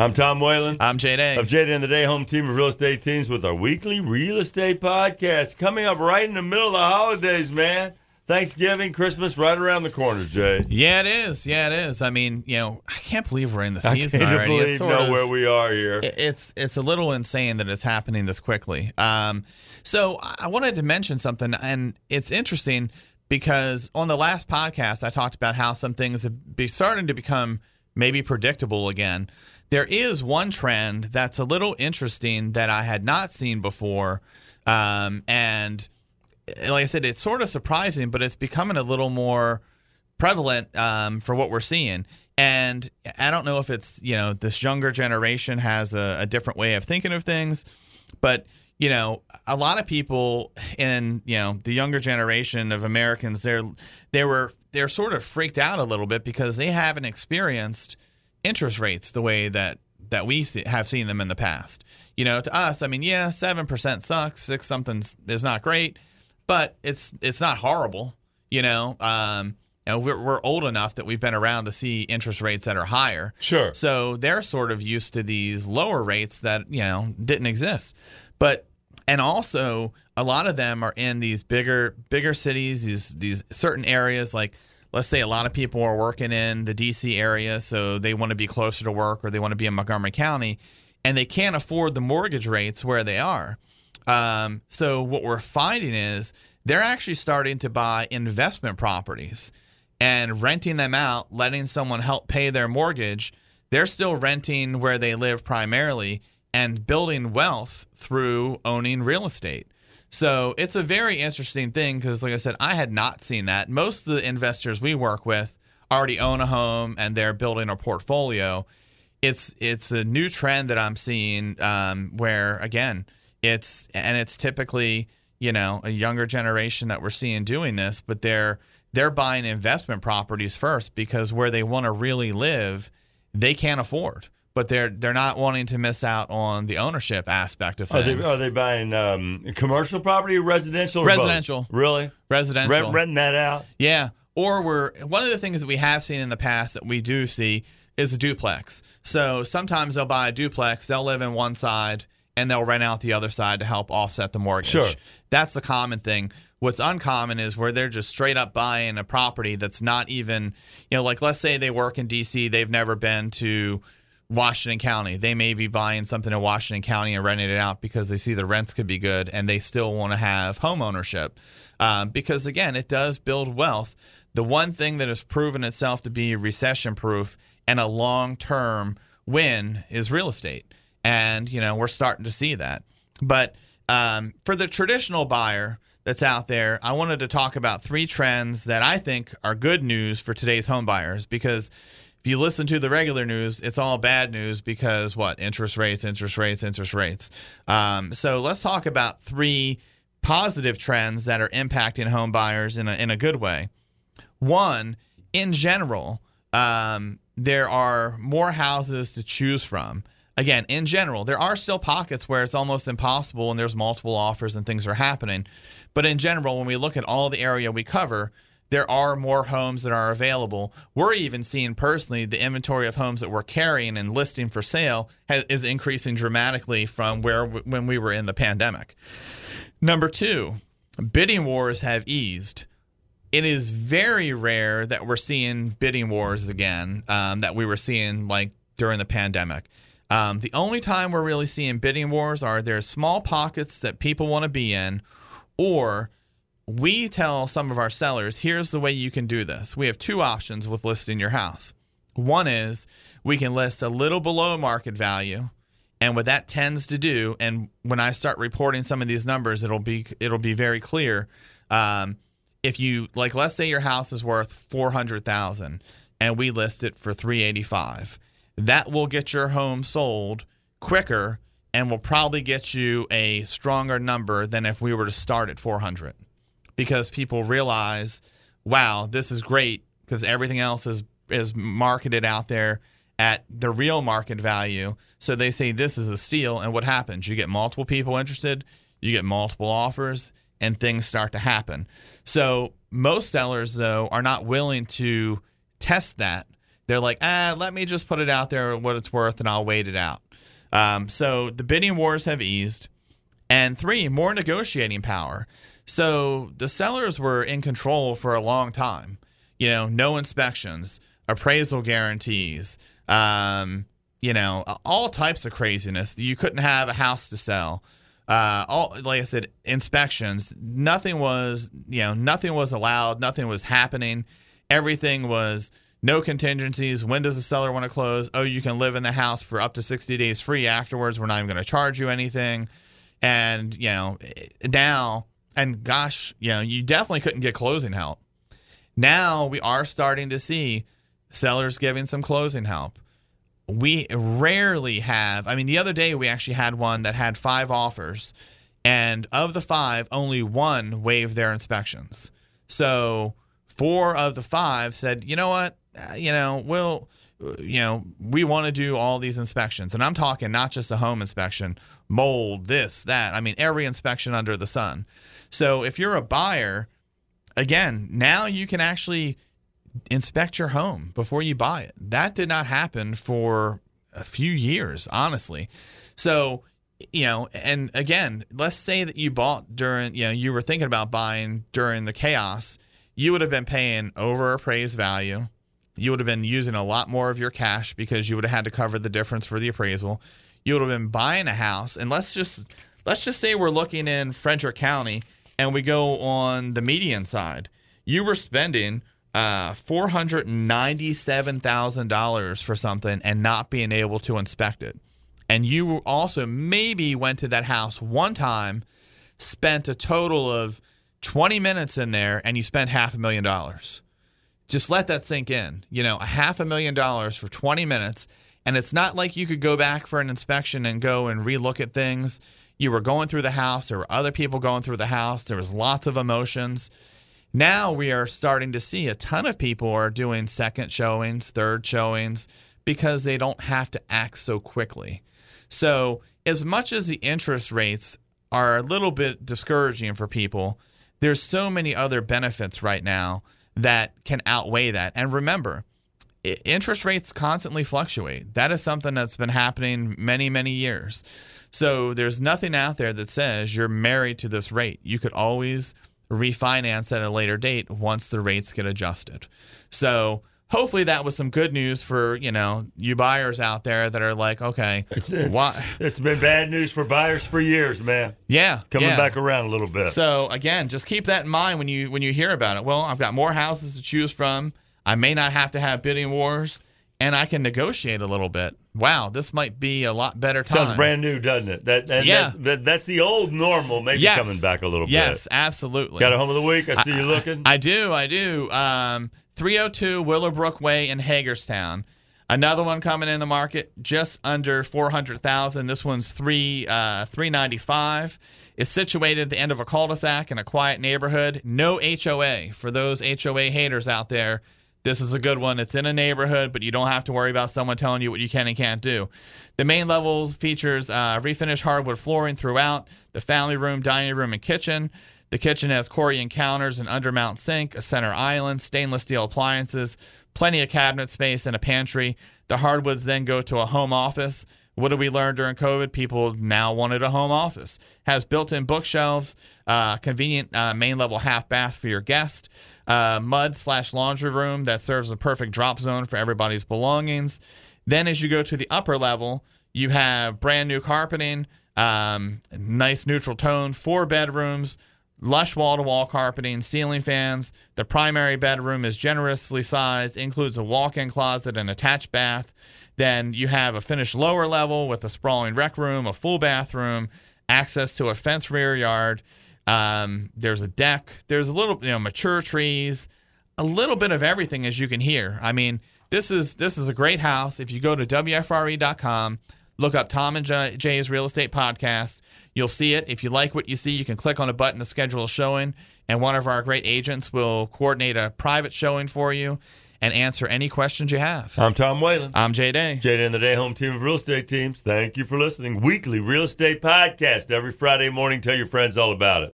I'm Tom Whalen. I'm Jay Day. Of Jay Day and the Day Home Team of Real Estate Teams with our weekly real estate podcast coming up right in the middle of the holidays, man. Thanksgiving, Christmas, right around the corner, Jay. Yeah, it is. Yeah, it is. I mean, you know, I can't believe we're in the I season can't already. believe It's know of- where we are here. it's it's a little insane that it's happening this quickly. Um, so I wanted to mention something, and it's interesting because on the last podcast I talked about how some things have be starting to become maybe predictable again. There is one trend that's a little interesting that I had not seen before, um, and like I said, it's sort of surprising, but it's becoming a little more prevalent um, for what we're seeing. And I don't know if it's you know this younger generation has a, a different way of thinking of things, but you know a lot of people in you know the younger generation of Americans they're they were they're sort of freaked out a little bit because they haven't experienced interest rates the way that that we see, have seen them in the past. You know, to us, I mean, yeah, seven percent sucks, six something is not great, but it's it's not horrible. You know, um, you know, we're, we're old enough that we've been around to see interest rates that are higher. Sure. So they're sort of used to these lower rates that you know didn't exist, but and also a lot of them are in these bigger bigger cities, these these certain areas like. Let's say a lot of people are working in the DC area, so they want to be closer to work or they want to be in Montgomery County, and they can't afford the mortgage rates where they are. Um, so what we're finding is they're actually starting to buy investment properties and renting them out, letting someone help pay their mortgage. They're still renting where they live primarily and building wealth through owning real estate. So it's a very interesting thing because, like I said, I had not seen that. Most of the investors we work with already own a home and they're building a portfolio. It's it's a new trend that I'm seeing um, where again it's and it's typically you know a younger generation that we're seeing doing this, but they're they're buying investment properties first because where they want to really live, they can't afford. But they're they're not wanting to miss out on the ownership aspect of Are things. they, are they buying um, commercial property or residential? or both? Residential. Really? Residential. Rent, renting that out? Yeah. Or we're one of the things that we have seen in the past that we do see is a duplex. So sometimes they'll buy a duplex, they'll live in one side, and they'll rent out the other side to help offset the mortgage. Sure. That's the common thing. What's uncommon is where they're just straight up buying a property that's not even, you know, like let's say they work in DC, they've never been to Washington County. They may be buying something in Washington County and renting it out because they see the rents could be good and they still want to have home ownership. Um, because again, it does build wealth. The one thing that has proven itself to be recession proof and a long term win is real estate. And, you know, we're starting to see that. But um, for the traditional buyer that's out there, I wanted to talk about three trends that I think are good news for today's home buyers because if you listen to the regular news, it's all bad news because what? Interest rates, interest rates, interest rates. Um, so let's talk about three positive trends that are impacting home buyers in a, in a good way. One, in general, um, there are more houses to choose from. Again, in general, there are still pockets where it's almost impossible and there's multiple offers and things are happening. But in general, when we look at all the area we cover, there are more homes that are available. We're even seeing personally the inventory of homes that we're carrying and listing for sale has, is increasing dramatically from where when we were in the pandemic. Number two, bidding wars have eased. It is very rare that we're seeing bidding wars again um, that we were seeing like during the pandemic. Um, the only time we're really seeing bidding wars are there's small pockets that people want to be in, or we tell some of our sellers, here's the way you can do this. We have two options with listing your house. One is we can list a little below market value, and what that tends to do, and when I start reporting some of these numbers, it'll be it'll be very clear. Um, if you like, let's say your house is worth four hundred thousand, and we list it for three eighty five, that will get your home sold quicker and will probably get you a stronger number than if we were to start at four hundred because people realize, wow, this is great because everything else is is marketed out there at the real market value. So they say this is a steal, and what happens? You get multiple people interested, you get multiple offers, and things start to happen. So most sellers though are not willing to test that They're like, ah, let me just put it out there what it's worth and I'll wait it out. Um, so the bidding wars have eased. And three, more negotiating power. So the sellers were in control for a long time. You know, no inspections, appraisal guarantees, um, you know, all types of craziness. You couldn't have a house to sell. Uh, all like I said, inspections. Nothing was, you know, nothing was allowed. Nothing was happening. Everything was no contingencies. When does the seller want to close? Oh, you can live in the house for up to 60 days free afterwards. We're not even going to charge you anything. And, you know, now, and gosh, you know, you definitely couldn't get closing help. Now we are starting to see sellers giving some closing help. We rarely have, I mean, the other day we actually had one that had five offers, and of the five, only one waived their inspections. So four of the five said, you know what, uh, you know, we'll, you know, we want to do all these inspections. And I'm talking not just a home inspection, mold, this, that. I mean, every inspection under the sun. So if you're a buyer, again, now you can actually inspect your home before you buy it. That did not happen for a few years, honestly. So, you know, and again, let's say that you bought during, you know, you were thinking about buying during the chaos, you would have been paying over appraised value. You would have been using a lot more of your cash because you would have had to cover the difference for the appraisal. You would have been buying a house, and let's just let's just say we're looking in Frederick County and we go on the median side. You were spending uh, four hundred ninety-seven thousand dollars for something and not being able to inspect it, and you also maybe went to that house one time, spent a total of twenty minutes in there, and you spent half a million dollars. Just let that sink in. You know, a half a million dollars for twenty minutes, and it's not like you could go back for an inspection and go and relook at things. You were going through the house. There were other people going through the house. There was lots of emotions. Now we are starting to see a ton of people are doing second showings, third showings because they don't have to act so quickly. So, as much as the interest rates are a little bit discouraging for people, there's so many other benefits right now that can outweigh that. And remember, interest rates constantly fluctuate. That is something that's been happening many, many years. So there's nothing out there that says you're married to this rate. You could always refinance at a later date once the rates get adjusted. So hopefully that was some good news for you know you buyers out there that are like okay it's, it's, it's been bad news for buyers for years man yeah coming yeah. back around a little bit so again just keep that in mind when you when you hear about it well i've got more houses to choose from i may not have to have bidding wars and I can negotiate a little bit. Wow, this might be a lot better time. Sounds brand new, doesn't it? That, yeah. That, that, that's the old normal, maybe yes. coming back a little yes, bit. Yes, absolutely. Got a home of the week? I see I, you looking. I, I do, I do. Um, 302 Willowbrook Way in Hagerstown. Another one coming in the market, just under 400,000. This one's three uh, 395. It's situated at the end of a cul-de-sac in a quiet neighborhood. No HOA for those HOA haters out there. This is a good one. It's in a neighborhood, but you don't have to worry about someone telling you what you can and can't do. The main level features uh, refinished hardwood flooring throughout the family room, dining room, and kitchen. The kitchen has Corian counters, an undermount sink, a center island, stainless steel appliances, plenty of cabinet space, and a pantry. The hardwoods then go to a home office. What did we learn during COVID? People now wanted a home office. Has built-in bookshelves, uh, convenient uh, main level half bath for your guest, uh, mud slash laundry room that serves as a perfect drop zone for everybody's belongings. Then, as you go to the upper level, you have brand new carpeting, um, nice neutral tone, four bedrooms, lush wall to wall carpeting, ceiling fans. The primary bedroom is generously sized, includes a walk in closet and attached bath. Then you have a finished lower level with a sprawling rec room, a full bathroom, access to a fenced rear yard. Um, there's a deck. There's a little, you know, mature trees, a little bit of everything as you can hear. I mean, this is this is a great house. If you go to wfre.com, look up Tom and Jay's Real Estate Podcast. You'll see it. If you like what you see, you can click on a button to schedule a showing, and one of our great agents will coordinate a private showing for you and answer any questions you have. I'm Tom Whalen. I'm Jay Day. Jay Day and the Day Home Team of Real Estate Teams. Thank you for listening. Weekly real estate podcast every Friday morning. Tell your friends all about it.